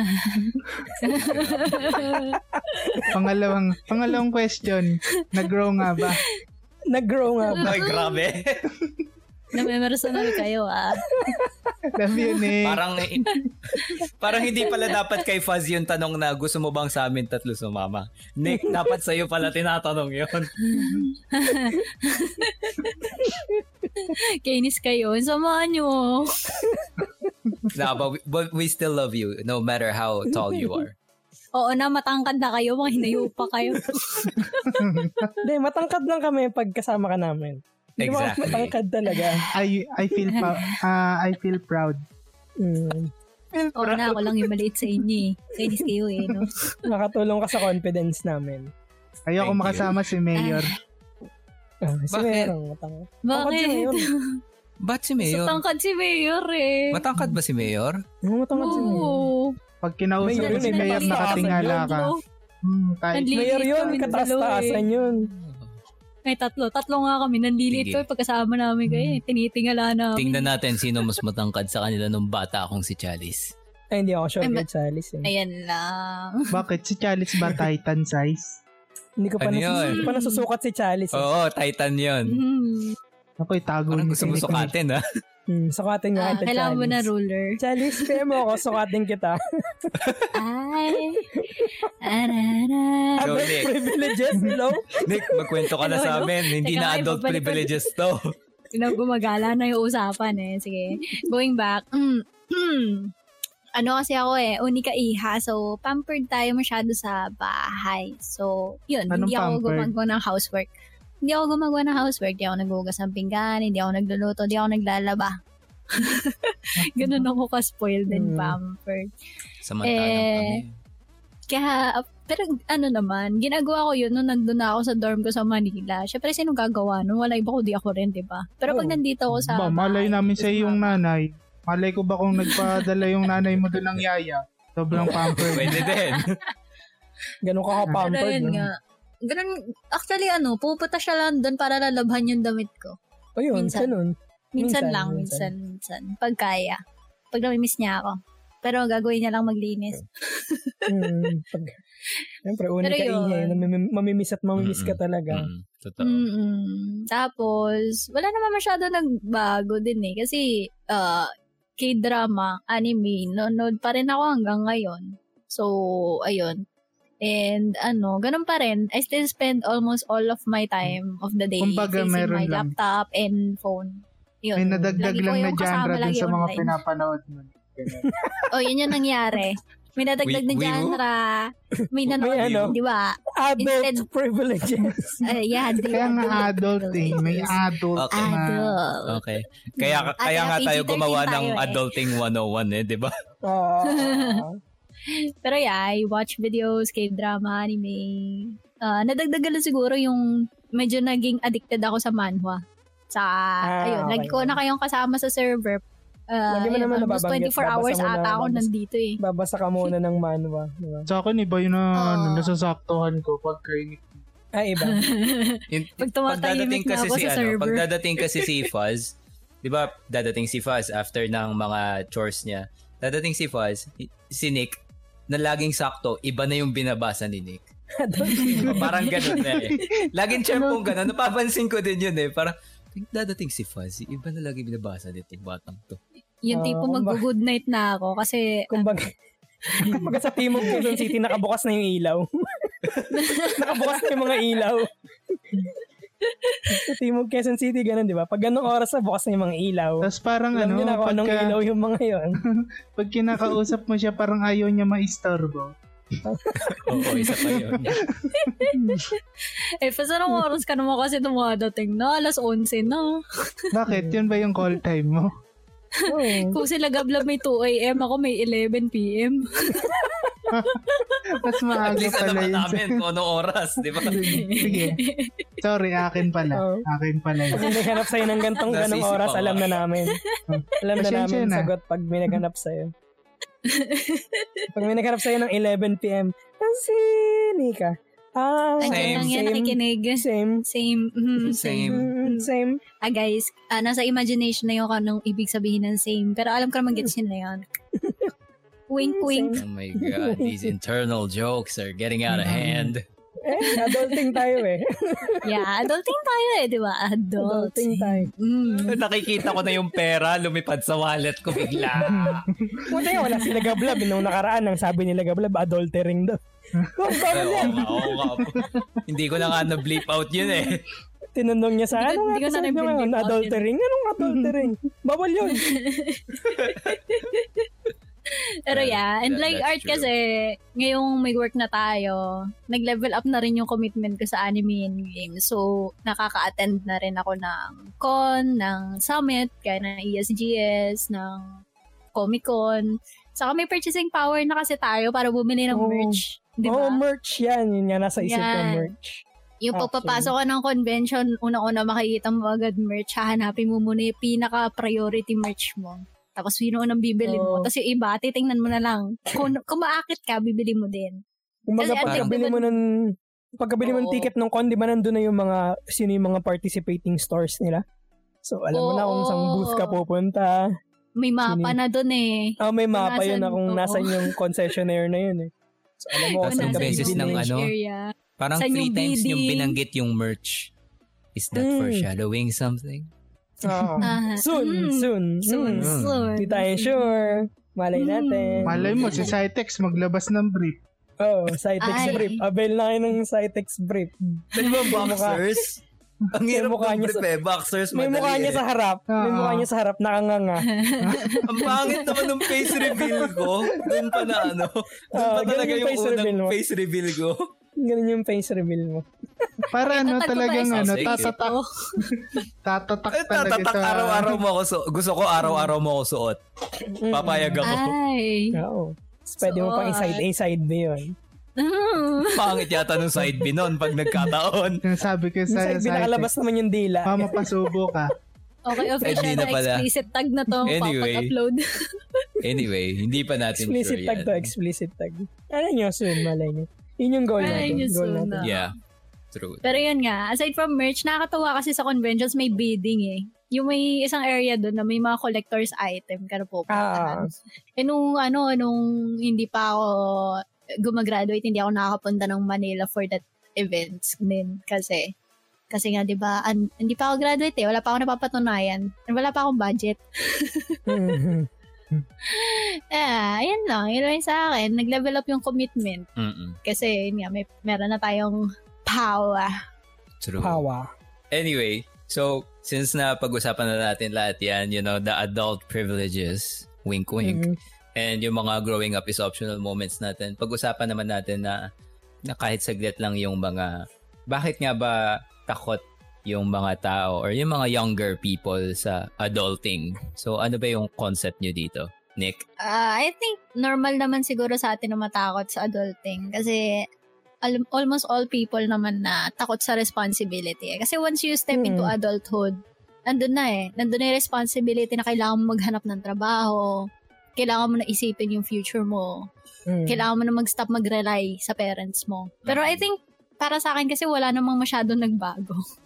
Pangalawang, pangalawang question, nag-grow nga ba? Nag-grow nga ba? Ay, grabe. [LAUGHS] Na-personal kayo ah. [LAUGHS] Love you, Nick. parang, [LAUGHS] parang hindi pala dapat kay Fuzz yung tanong na gusto mo bang sa amin tatlo sumama? Nick, dapat sa'yo pala tinatanong yon. Kainis kayo. Samahan nyo. nah, but we, but we still love you no matter how tall you are. Oo na, matangkad na kayo. Mga hinayo pa kayo. [LAUGHS] Hindi, matangkad lang kami pag kasama ka namin. Hindi mo Exactly. matangkad talaga. I, I feel pa, ah, I feel proud. Hmm. Oo na, ako lang yung maliit sa inyo eh. Kainis kayo eh. No? Nakatulong ka sa confidence namin. Ayoko Thank you. makasama si Mayor. Ah, si Bakit? Merong matangkad. Si Bakit? Mayor. Ba't si Mayor? tangkad si Mayor eh. Matangkad ba si Mayor? Oo, matangkad si Mayor. Pag kinausap yun si eh, Mayor, nakatingala ka. Hmm, kahit Mayor yun, kataas-taasan yun. May tatlo. Tatlo nga kami. Nanlilit ko pagkasama namin kayo. eh. Tinitingala namin. Tingnan natin sino mas matangkad sa kanila nung bata akong si Chalice. Ay, hindi ako sure Ay, kay Chalice eh. Ayan lang. [LAUGHS] bakit si Chalice ba Titan size? Hindi ko pa, Ano nasus- yun? pa nasusukat si Chalice. Eh. Oo, Titan yon. Hmm. Ako, itago Parang niyo gusto mo si sukatin, ha? Hmm, sukatin nga Ah, kita, kailangan mo na Chalice. ruler. Chalice, kaya mo ako, sukatin kita. Ay. Arara. Go, Adult Nick. privileges, no? Nick, magkwento ka na Ano, sa amin. Hindi Teka, na ay, adult ko. privileges to. [LAUGHS] Sino gumagala na yung usapan eh. Sige. Going back. Mm, mm. ano kasi ako eh, unika iha. So, pampered tayo masyado sa bahay. So, yun. Anong hindi ako pampered? gumagawa ng housework. Hindi ako gumagawa ng housework. Hindi ako naghugas ng pinggan. Hindi ako nagluluto. Hindi ako naglalaba. [LAUGHS] Ganun ako ka-spoiled and Mm. pampered. Samantalang Eh, kami. Kaya, pero ano naman, ginagawa ko yun nung nandun na ako sa dorm ko sa Manila. Siyempre, sino gagawa nun? Wala iba kundi ako rin, di ba? Pero pag Oo. nandito ako sa Ba, malay namin sa yung nanay. Malay ko ba kung nagpadala yung nanay mo doon ng yaya? Sobrang pampered. Pwede din. Ganun ka Pero ka-pampered, yun no? nga. Ganun, actually ano, pupunta siya lang doon para lalabhan yung damit ko. O yun, Minsan. ganun. Minsan, Minsan, lang, minsan. minsan, minsan. Pag kaya. Pag namimiss niya ako. Pero gagawin niya lang maglinis. [LAUGHS] Mm, pag, Siyempre, una Pero ka yun. ingay, mamimiss at mamimiss ka talaga. Mm, totoo. mm Tapos, wala naman masyado nagbago din eh. Kasi, uh, K-drama, anime, nanonood pa rin ako hanggang ngayon. So, ayun. And ano, ganun pa rin. I still spend almost all of my time of the day Kumbaga, facing my lang. laptop and phone. Yun. May nadagdag Lagi lang na genre dun sa mga online. pinapanood mo. Ganun. [LAUGHS] Oh, yun yung nangyari. May nadagdag na genre. May nanood, May ano? di ba? Adult Instead- privileges. [LAUGHS] Uh, yeah, di Kaya nga adult eh. May adult Okay. na. Adult. Okay. Kaya kaya nga PG-13 tayo gumawa ng tayo eh. adulting 101 eh, 'di ba? Oo. [LAUGHS] Pero yeah, I watch videos, K-drama, anime. Ah, nadagdagan lang siguro yung medyo naging addicted ako sa manhwa. Sa, Ah, ayun, okay. lagi ko na kayong kasama sa server. Ah, Lagi mo ayun, naman almost nababanggit, 24 hours ata na, ako babasa- nandito eh. Babasa ka muna ng manwa. di ba? Sa akin, iba yun na Oo. ano, nasasaktuhan ko pag kainit. Ay, iba. [LAUGHS] Yung- Pag tumatahimik na ako sa ano, server. pag dadating kasi si [LAUGHS] Fuzz, 'di ba? Dadating si Fuzz after ng mga chores niya. Dadating si Fuzz, si Nick na laging sakto, iba na yung binabasa ni Nick. [LAUGHS] Parang ganun na eh. Laging siya pong ganun. Napapansin ko din yun eh. Parang, dadating si Fuzz, iba na lagi binabasa dito yung batang to. Yung Oo, tipo kumbaga- mag-good night na ako kasi Kumbaga, [LAUGHS] kumbaga sa Timog Quezon City, nakabukas na yung ilaw. [LAUGHS] nakabukas na yung mga ilaw. [LAUGHS] Sa Timog Quezon City, ganun, di ba? Pag ganung oras na, bukas na yung mga ilaw. Tapos parang Alam ano, na kung anong pagka, ilaw yung mga yon. [LAUGHS] pag kinakausap mo siya, parang ayaw niya maistorbo. Oo, isa pa yun. [LAUGHS] Eh, pa anong oras ka naman kasi dumadating na? Alas 11 na. Bakit? Yun ba yung call time mo? Oo. Kung sila gablab may 2 a.m., ako may 11 p.m. Mas At maaga least alam pala na yun. namin kung anong oras, di ba? [LAUGHS] Sige. Sorry, akin pala. Oo. Akin pala yun. Pag may naghanap sa'yo ng gantong ganong oras, ako. alam na namin. alam na namin na. sagot pag may naghanap sa'yo. pag may naghanap sa'yo ng 11pm, ang sini ka. Ah, Andiyan Same. lang yan, nakikinig. Same. Same. mhm, Same. Mm, same. Ah, guys, ah, nasa imagination na yung kung anong ibig sabihin ng same. Pero alam ko naman gets nyo na yun. [LAUGHS] wink, wink. Oh my God, these internal jokes are getting out of hand. Eh, adulting tayo eh. [LAUGHS] Yeah, adulting tayo eh, di ba? Adult. adulting tayo. Mm. Nakikita ko na yung pera, lumipad sa wallet ko bigla. [LAUGHS] Buti nga wala sila gablab. Nung nakaraan, ang sabi nila gablab, adultering daw. Kung oo oo nga po. Hindi ko na nga na-bleep out yun eh. tinanong niya sa Hindi ko- ano hindi ko nga na sabi binigyan out adultering? Anong adultering? Bawal yun. [LAUGHS] Pero yeah, and that- like art true. kasi, ngayong may work na tayo, nag-level up na rin yung commitment ko sa anime and games. So, nakaka-attend na rin ako ng con, ng summit, kaya ng ESGS, ng Comic-Con. Saka may purchasing power na kasi tayo para bumili ng Oo. merch. Di Oo, ba? merch yan. Yun nga, nasa isip ko, merch. Yung pagpapasok ka ng convention, una-una makikita mo agad merch, hahanapin mo muna yung pinaka-priority merch mo. Tapos yun ang unang bibili mo. Tapos yung iba, titingnan mo na lang. Kung, kung maakit ka, bibili mo din. Kumbaga, pagkabili mo ng pagkabili mo ng ticket ng con, di ba nandun na yung mga, sino yung mga participating stores nila? So, alam mo na kung saan booth ka pupunta. May mapa Sino- na dun eh. Ah, may mapa yun na kung oo. nasan yung [LAUGHS] concessionaire na yun eh. So, alam mo kung Tapos ang beses ng ano, area. Parang Saan three yung times yung binanggit yung merch. Is that Mm. foreshadowing something? Oo. [LAUGHS] Ah, soon, mm, soon, Soon, mm. soon. Hindi tayo sure. Malay Mm. natin. Malay mo, si Cytex maglabas ng brief. Oh, Cytex Ay. brief. Avail na kayo ng Cytex brief. [LAUGHS] Di ba boxers? [LAUGHS] Ang May hirap mukha niya sa- eh. Boxers, May mukha niya eh. sa harap. May Oo. mukha niya sa harap, nakanganga. [LAUGHS] Ang pangit naman ng face reveal ko. Doon pa na ano. Doon pa ganun talaga yung yung face reveal unang mo. face reveal ko. Ganun yung face reveal mo. Para ano talagang ano, tatatak, Oh, [LAUGHS] tatatak talaga tatatak sa... araw-araw mo ako suot. Gusto ko araw-araw mo ako suot. Papayag ako. Ay. Oo. Pwede mo pang Suot. side A, side B yun. Mm. [LAUGHS] Pangit yata nung side B nun pag nagkataon. Yung sabi ko sa side B, Cytex, nakalabas naman yung dila. mamapasubo ka. [LAUGHS] Okay, official Hindi na na, pala. explicit tag na to. Anyway. Papag-upload. [LAUGHS] Anyway, hindi pa natin explicit sure tag yan. to, explicit tag. Ano nyo, soon, malay nyo. Yun yung goal Malay natin. nyo Goal soon natin. na. Yeah. True. Pero yun nga, aside from merch, nakakatawa kasi sa conventions may bidding eh. Yung may isang area doon na may mga collector's item ka na Ah. pupuntahan. Eh nung ano, nung hindi pa ako gumagraduate, hindi ako nakakapunta ng Manila for that events din. Kasi, kasi nga, di ba, an- hindi pa ako graduate eh. Wala pa ako napapatunayan. Wala pa akong budget. [LAUGHS] Ah, ayan lang. Yun lang sa akin. Nag-level up yung commitment. Mm-mm. Kasi, yun nga, may, meron na tayong power. True. Pawa. Anyway, so since na pag-usapan na natin lahat yan, you know, the adult privileges, wink wink, Mhm. And yung mga growing up is optional moments natin, pag-usapan naman natin na, na kahit saglit lang yung mga, bakit nga ba takot yung mga tao or yung mga younger people sa adulting? So ano ba yung concept nyo dito? Nick? Ah, I think normal naman siguro sa atin na matakot sa adulting kasi al- almost all people naman na takot sa responsibility. eh. Kasi once you step Hmm. into adulthood, nandun na eh. Nandun na yung responsibility na kailangan mo maghanap ng trabaho, kailangan mo na isipin yung future mo, Mhm. kailangan mo na mag-stop mag-rely sa parents mo. Pero I think, para sa akin kasi wala namang masyadong nagbago. [LAUGHS]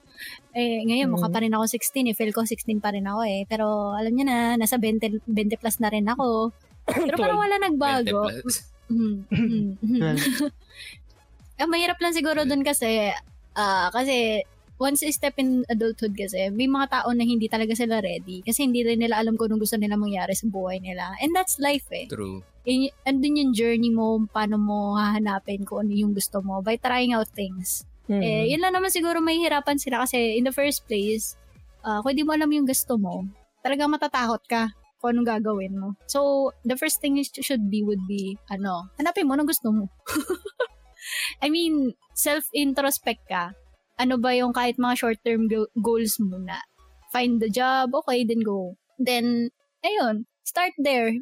Eh, ngayon, mukha Mm. pa rin ako 16 eh. Feel ko 16 pa rin ako eh. Pero, alam niyo na, nasa 20, 20 plus na rin ako. [COUGHS] Pero parang wala 20 nagbago. plus. Mm, mm, mm. Well, [LAUGHS] Ang mahirap lang siguro dun kasi, ah, kasi, once you step in adulthood kasi, may mga tao na hindi talaga sila ready. Kasi hindi rin nila alam kung anong gusto nila mangyari sa buhay nila. And that's life eh. True. And, andun yung journey mo, paano mo hahanapin kung ano yung gusto mo by trying out things. Mm. Eh, yun lang naman siguro may hirapan sila kasi in the first place, uh, kung di mo alam yung gusto mo, talagang matatakot ka kung anong gagawin mo. So, the first thing is should be would be, ano, hanapin mo anong gusto mo. [LAUGHS] I mean, self-introspect ka. Ano ba yung kahit mga short-term go- goals muna? Find the job, okay, then go. Then, ayun, start there.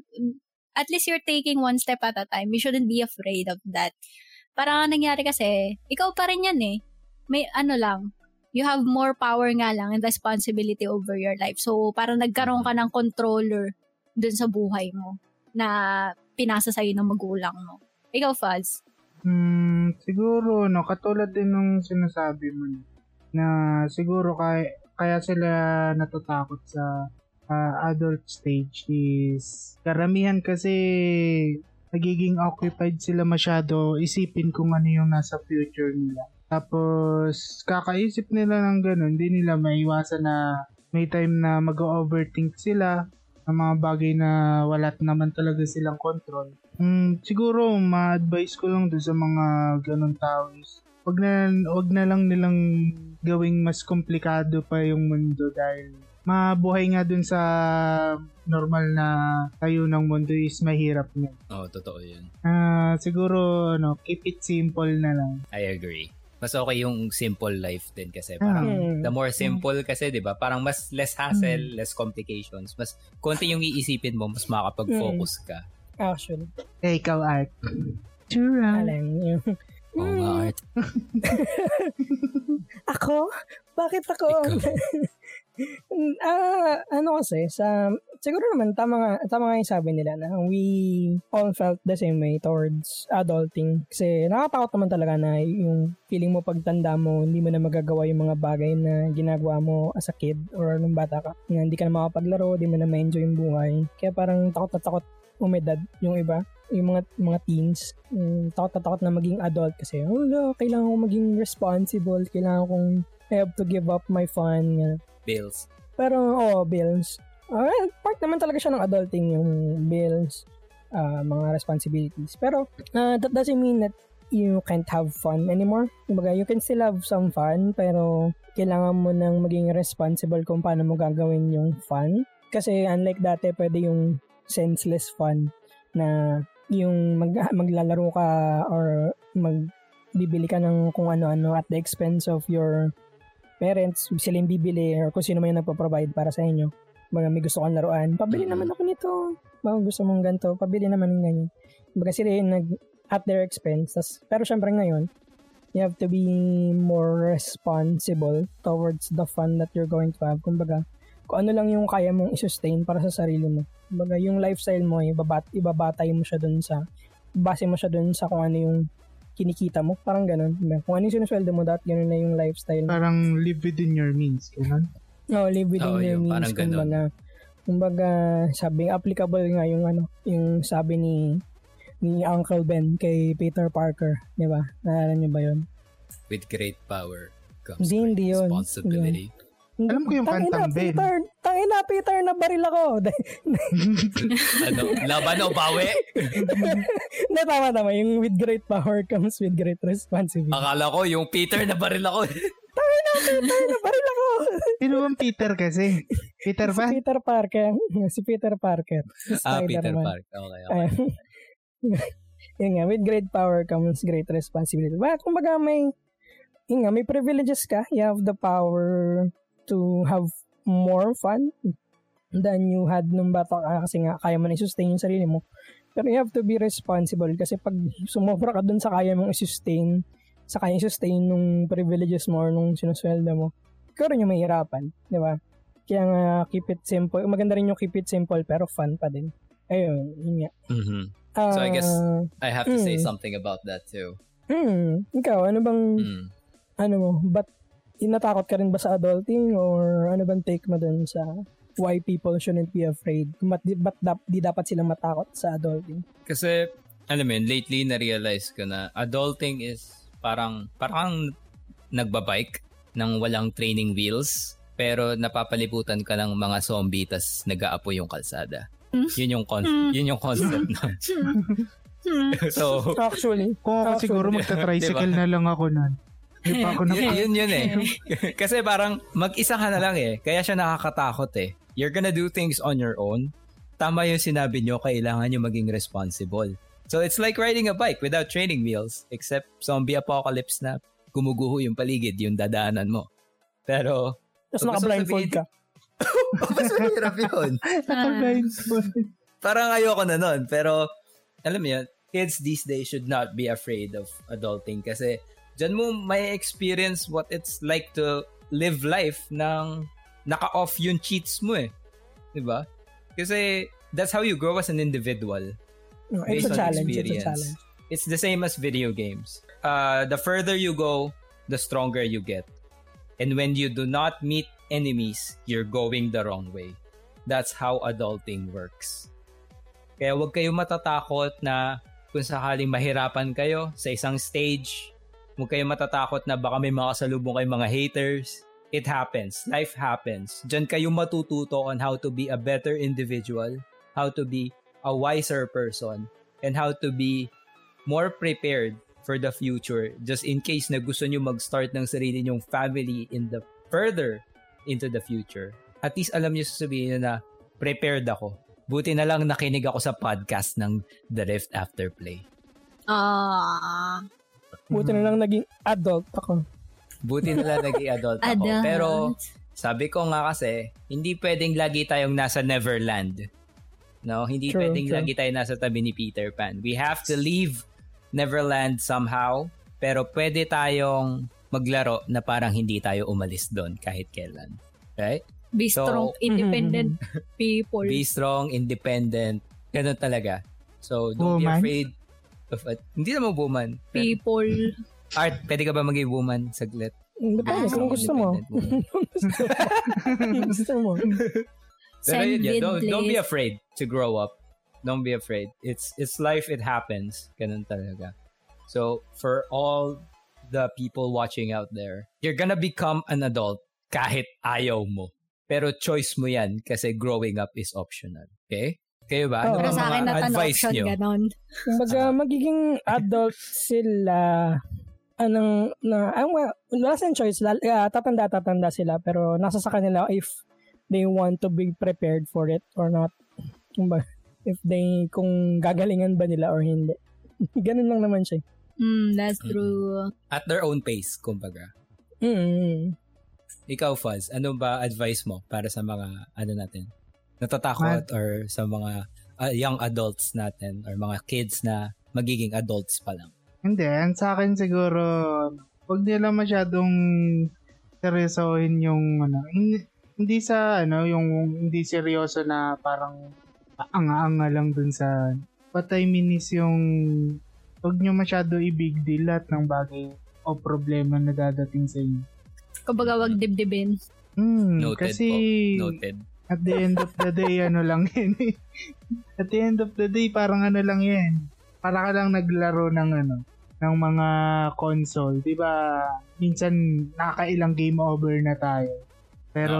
At least you're taking one step at a time. You shouldn't be afraid of that. Parang ang nangyari kasi, ikaw pa rin yan eh. May ano lang, you have more power nga lang and responsibility over your life. So, parang nagkaroon ka ng controller dun sa buhay mo na pinasa sa'yo ng magulang mo. Ikaw, Faz. Hmm, siguro, no, katulad din nung sinasabi mo na siguro kaya, kaya sila natatakot sa uh, adult stage is karamihan kasi nagiging occupied sila masyado isipin kung ano yung nasa future nila. Tapos, kakaisip nila ng ganun, hindi nila maiwasan na may time na mag-overthink sila ng mga bagay na wala naman talaga silang control. Mm, siguro, ma-advise ko lang doon sa mga ganun tao is wag na, wag na lang nilang gawing mas komplikado pa yung mundo dahil mabuhay nga dun sa normal na tayo ng mundo is mahirap na. Oo, oh, totoo yun. Ah, siguro, ano, keep it simple na lang. I agree. Mas okay yung simple life din kasi parang Hmm. the more simple kasi 'di ba parang mas less hassle less complications mas konti yung iisipin mo mas makakapag-focus ka Actually. Eh, ikaw, Art. Sure, Alam. Oo nga Art [LAUGHS] Ako? Bakit ako? Ikaw. [LAUGHS] Ah, ano kasi, sa, siguro naman, tama nga, tama nga yung sabi nila na we all felt the same way towards adulting. Kasi nakatakot naman talaga na yung feeling mo pagtanda mo, hindi mo na magagawa yung mga bagay na ginagawa mo as a kid or nung bata ka. Na hindi ka na makapaglaro, hindi mo na ma-enjoy yung buhay. Kaya parang takot na takot umedad yung iba yung mga mga teens, um, takot na takot na maging adult kasi, oh, no, kailangan ko maging responsible, kailangan kong I have to give up my fun. bills Pero, oh, bills. Uh, part naman talaga siya ng adulting, yung bills, uh, mga responsibilities. Pero, uh, that doesn't mean that you can't have fun anymore. Kumbaga, you can still have some fun, pero kailangan mo nang maging responsible kung paano mo gagawin yung fun. Kasi unlike dati, pwede yung senseless fun na yung mag, [LAUGHS] maglalaro ka or magbibili ka ng kung ano-ano at the expense of your parents, sila yung bibili or kung sino man yung nagpo-provide para sa inyo. Mga may gusto kang laruan, pabili naman ako nito. Mga gusto mong ganito, pabili naman ng ganyan. Baga sila yung nag at their expense. Tas, pero syempre ngayon, you have to be more responsible towards the fun that you're going to have. Kumbaga, kung ano lang yung kaya mong i-sustain para sa sarili mo. Kumbaga, yung lifestyle mo, ibabat, ibabatay mo siya dun sa, base mo siya dun sa kung ano yung kinikita mo. Parang ganun. Kung ano yung sinusweldo mo, dapat ganun na yung lifestyle. Parang live within your means. Ganun. No, live within Oo, your yun, means. parang ganun. Kumbaga, kumbaga, sabi, applicable nga yung ano, yung sabi ni ni Uncle Ben kay Peter Parker, di ba? Naalala niyo ba yun? with great power comes Hindi, great hindi yun. responsibility Alam ko yung Tangina, kantang Ben. Peter, tangina, Peter, nabaril ako. [LAUGHS] ano laban o bawi [LAUGHS] na tama, tama. Yung with great power comes with great responsibility. akala ko yung Peter na baril [LAUGHS] ako Tangina, Peter, nabaril ako. Sino bang Peter kasi? Peter si ba? Peter Parker. Si Peter Parker. Si ah Peter Spider-Man. Park okay okay [LAUGHS] yun nga, with great power comes great responsibility. Well, kumbaga may, yun nga, may privileges ka. You have the power to have more fun than you had nung bata ka kasi nga kaya mo na i-sustain yung sarili mo. Pero you have to be responsible kasi pag sumobra ka dun sa kaya mong i-sustain, sa kaya i-sustain nung privileges mo or nung sinusweldo mo, ikaw rin yung mahirapan, di ba? Kaya nga, keep it simple. Maganda rin yung keep it simple pero fun pa din. Ayun, yun nga. Mhm. So, I guess- Ah, I have to say Mm. something about that too hmm, ikaw, ano bang, Mm. ano mo, ba't inatakot ka rin ba sa adulting or ano bang take mo dun sa why people shouldn't be afraid? Ba't, ba't dap, di dapat silang matakot sa adulting? Kasi, alam mo yun, lately na-realize ko na adulting is parang, parang nagbabike ng walang training wheels pero napapalibutan ka ng mga zombie tas nag-aapo yung kalsada. Hmm? Yun yung con- Hmm. yun yung concept na. [LAUGHS] Hmm. [LAUGHS] so, Actually, Kung ako Actually, siguro [LAUGHS] magta-tricycle Diba? na lang ako nun. Hindi pa ako na yun, yun yun eh. Kasi parang mag-isa ka na lang eh. Kaya siya nakakatakot eh. You're gonna do things on your own. Tama yung sinabi nyo, kailangan nyo maging responsible. So it's like riding a bike without training wheels. Except zombie apocalypse na gumuguho yung paligid, yung dadaanan mo. Pero... Tapos naka-blindfold ka. Mas mahirap yun. [LAUGHS] Blindfold. Parang ayoko na nun. Pero, alam mo yun, kids these days should not be afraid of adulting kasi dyan mo may experience what it's like to live life ng naka-off yung cheats mo eh. 'Di ba? Kasi that's how you grow as an individual. No, it's a on challenge. It's a experience. challenge. It's the same as video games. Uh, the further you go, the stronger you get. And when you do not meet enemies, you're going the wrong way. That's how adulting works. Kaya huwag kayo matatakot na kung sakaling mahirapan kayo sa isang stage, huwag kayo matatakot na baka may makasalubong kayong mga haters. It happens. Life happens. Diyan kayo matututo on how to be a better individual, how to be a wiser person, and how to be more prepared for the future just in case na gusto nyo mag-start ng sarili nyong family in the further into the future. At least alam nyo sasabihin nyo na prepared ako. Buti na lang nakinig ako sa podcast ng The Rift After Play. Ah. Buti na lang naging adult ako. Buti na lang naging adult ako. Adult. Pero sabi ko nga kasi, hindi pwedeng lagi tayong nasa Neverland. No, hindi True, pwedeng true. lagi tayo nasa tabi ni Peter Pan. We have to leave Neverland somehow, pero pwede tayong maglaro na parang hindi tayo umalis doon kahit kailan. Right? Be So- strong, [LAUGHS] independent [LAUGHS] people. Be strong, independent. Ganun talaga. So, don't be Woman? afraid of it. Hindi naman woman. people. [LAUGHS] Art, pwede ka ba maging woman saglit? Depende kung gusto mo. Kung gusto mo. Pero yun, yeah, don't, don't be afraid to grow up. Don't be afraid. It's it's life, it happens. Ganun talaga. So, for all the people watching out there, you're gonna become an adult kahit ayaw mo. Pero choice mo yan kasi growing up is optional. Okay? Kayo ba? Ano Oo. ba Pero sa akin advice nyo? ganon. Kumbaga, magiging adult sila anong na ang well, wala silang choice lal, ah, tatanda tatanda sila pero nasa sa kanila if they want to be prepared for it or not kumbaga if they kung gagalingan ba nila or hindi [LAUGHS] ganun lang naman siya Mm, that's true. At their own pace, kumbaga. mm Ikaw, Fuzz, ano ba advice mo para sa mga, ano natin, natatakot or sa mga uh, young adults natin or mga kids na magiging adults pa lang? Hindi, sa akin siguro, huwag nila masyadong seryosohin yung, ano, hindi, hindi sa, ano, yung hindi seryoso na parang anga-anga lang dun sa, what I mean is yung, huwag nyo masyado i-big deal lahat ng bagay o problema na dadating sa inyo. Kumbaga, wag dibdibin. Hmm, Noted kasi, po. Noted. at the end of the day, ano lang [LAUGHS] yan eh. At the end of the day, parang ano lang yan. Para ka lang naglaro ng ano, ng mga console. Di ba minsan nakakailang game over na tayo. Pero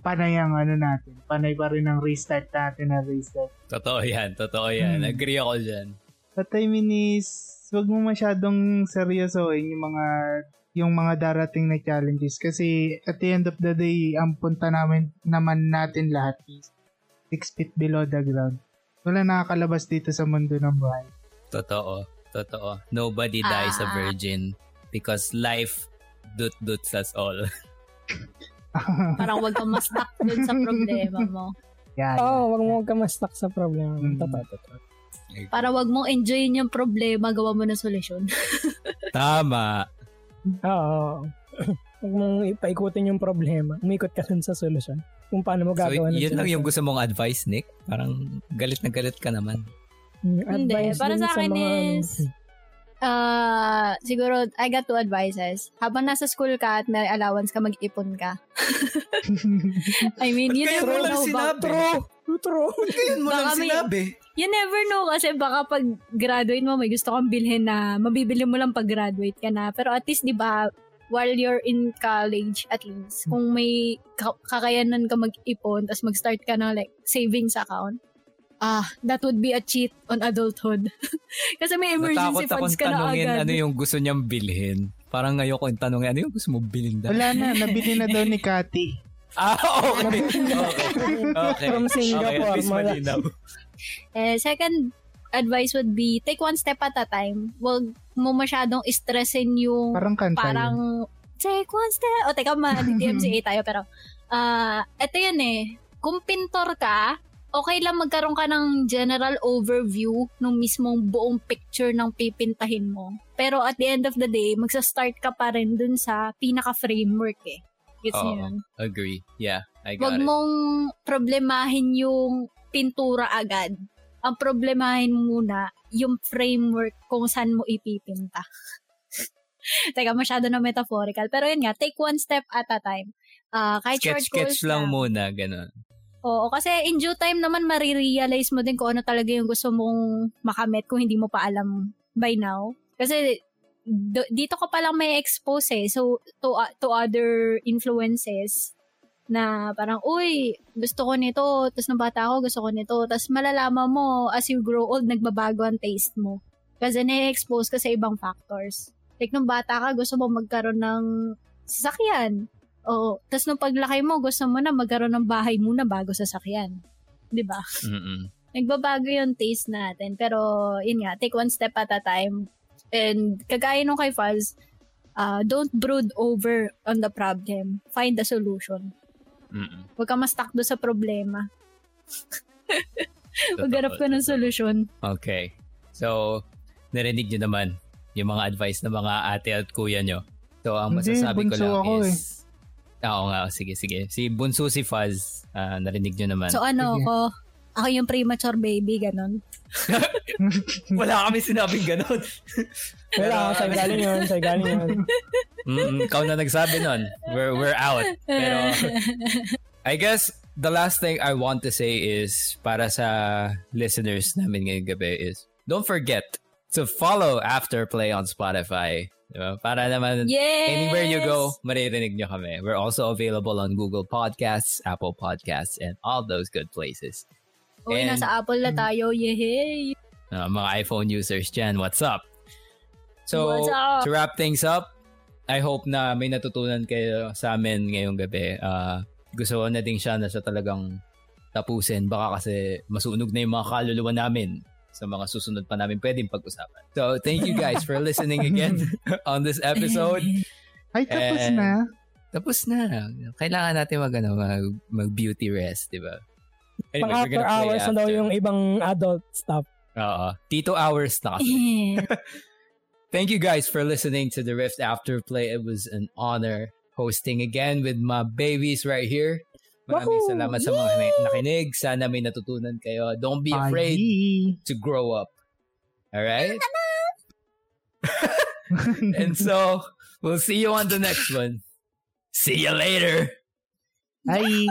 panay ang ano natin. Panay pa rin ang restart natin na restart. Totoo yan, totoo yan. Hmm. Agree ako dyan. What I mean is, wag mo masyadong seryosohin yung mga yung mga darating na challenges kasi at the end of the day, ang punta namin naman natin lahat is 6 feet below the ground. Wala nakakalabas dito sa mundo ng buhay. Totoo. Totoo. Nobody dies a Ah. virgin because life dut-duts us all. [LAUGHS] Parang wag kang ma-stuck dun sa problema mo. Yan. oh wag mo ka ma-stuck sa problema Mm. totoo totoo Para wag mong enjoyin yung problema, gawa mo na solusyon. [LAUGHS] Tama. oo [CLEARS THROAT] Huwag mong ipaikutin yung problema. Umikot ka dun sa solusyon. Kung paano mo So, gagawa ng yun lang yung gusto mong advice, Nick? Parang galit na galit ka naman. Mm, Hindi, advice para din sa akin mga- is, Ah, siguro, I got two advices. Habang nasa school ka at may allowance ka, mag-ipon ka. [LAUGHS] I mean, you never mo lang know. sinabi? True! True! Ngayon mo Baka lang may- sinabi. You never know kasi baka pag graduate mo, may gusto kang bilhin na mabibili mo lang pag graduate ka na. Pero at least, di ba, while you're in college, at least, kung may ka- kakayanan ka mag-ipon, tapos mag-start ka ng like, savings account, ah, that would be a cheat on adulthood. [LAUGHS] kasi may emergency Natakot funds ka na agad. ano yung gusto niyang bilhin. Parang ayoko yung tanong, ano yung gusto mo bilhin daw? Wala na, nabili na daw ni Cathy. [LAUGHS] Ah, okay. Okay. Okay. From Singapore, Okay, at least mga- malinaw. Eh, second advice would be, take one step at a time. Huwag mo masyadong stressin yung Parang kanta parang take one step. O, teka, ma-DMCA [LAUGHS] tayo. Pero, ah, eto yan eh. Kung pintor ka, okay lang magkaroon ka ng general overview ng mismong buong picture ng pipintahin mo. Pero at the end of the day, magsa-start ka pa rin dun sa pinaka-framework eh. Gets niyo yun? Agree. Yeah, I got Huwag it. mong problemahin yung pintura agad. Ang problemahin muna yung framework kung saan mo ipipinta. [LAUGHS] Teka, masyado na metaphorical. Pero yun nga, take one step at a time. Ah, kahit short Sketch-sketch goals lang muna, ganun. Oo, kasi in due time naman marirealize mo din kung ano talaga yung gusto mong makamit kung hindi mo pa alam by now. Kasi d- dito ka pa lang may expose eh. So, to, uh, to other influences na parang, uy, gusto ko nito. Tapos nung bata ako, gusto ko nito. Tapos malalaman mo, as you grow old, nagbabago ang taste mo. Kasi na-expose ka sa ibang factors. Like, nung bata ka, gusto mo magkaroon ng sasakyan. Oo. Tapos nung paglaki mo, gusto mo na magkaroon ng bahay muna bago sasakyan. 'Di ba? Mm-mm. Nagbabago yung taste natin. Pero, yun nga, take one step at a time. And kagaya nung kay Faz, uh, don't brood over on the problem. Find the solution. Mm-mm. Huwag ka ma-stuck doon sa problema. [LAUGHS] Maghanap ka ng solusyon. Okay. So, narinig nyo naman yung mga advice ng mga ate at kuya nyo. So, ang Hindi, masasabi ko lang ako is... Ah, Oo nga, sige, sige. Si Bunso si Faz, ah, narinig nyo naman. So ano Sige. ako, ako yung premature baby, ganun. [LAUGHS] Wala kami sinabing ganun. Wala, sa galing yun, sa galing yun. Mm, ikaw na nagsabi nun. We're, we're out. Pero, I guess, the last thing I want to say is, para sa listeners namin ngayong gabi is, don't forget to follow Afterplay on Spotify. Diba? Para naman, yes! anywhere you go, maririnig nyo kami. We're also available on Google Podcasts, Apple Podcasts, and all those good places. Uy, And- nasa Apple na tayo. Yehey! Uh, mga iPhone users dyan, what's up? So, What's up? to wrap things up, I hope na may natutunan kayo sa amin ngayong gabi. Uh, gusto ko na din siya na siya talagang tapusin. Baka kasi masunog na yung mga kaluluwa namin sa mga susunod pa namin pwedeng pag-usapan. So, thank you guys for listening again [LAUGHS] on this episode. Ay, tapos Eh, na. Tapos na. Kailangan natin mag, ano, mag, mag beauty rest, di ba? Pang we're after hours na daw after. yung ibang adult stuff. Oo. Tito hours na kasi. [LAUGHS] Thank you guys for listening to the Rift Afterplay. It was an honor hosting again with my babies right here. Maraming Woohoo! salamat sa mga na- nakinig. Sana may natutunan kayo. Don't be afraid Bye. to grow up. Alright? [LAUGHS] and so, we'll see you on the next one. See you later. Bye.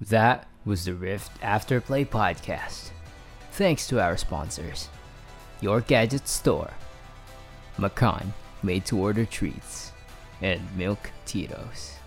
That was the Rift Afterplay podcast. Thanks to our sponsors Your Gadget Store, Macan Made to Order Treats, and Milk Tito's.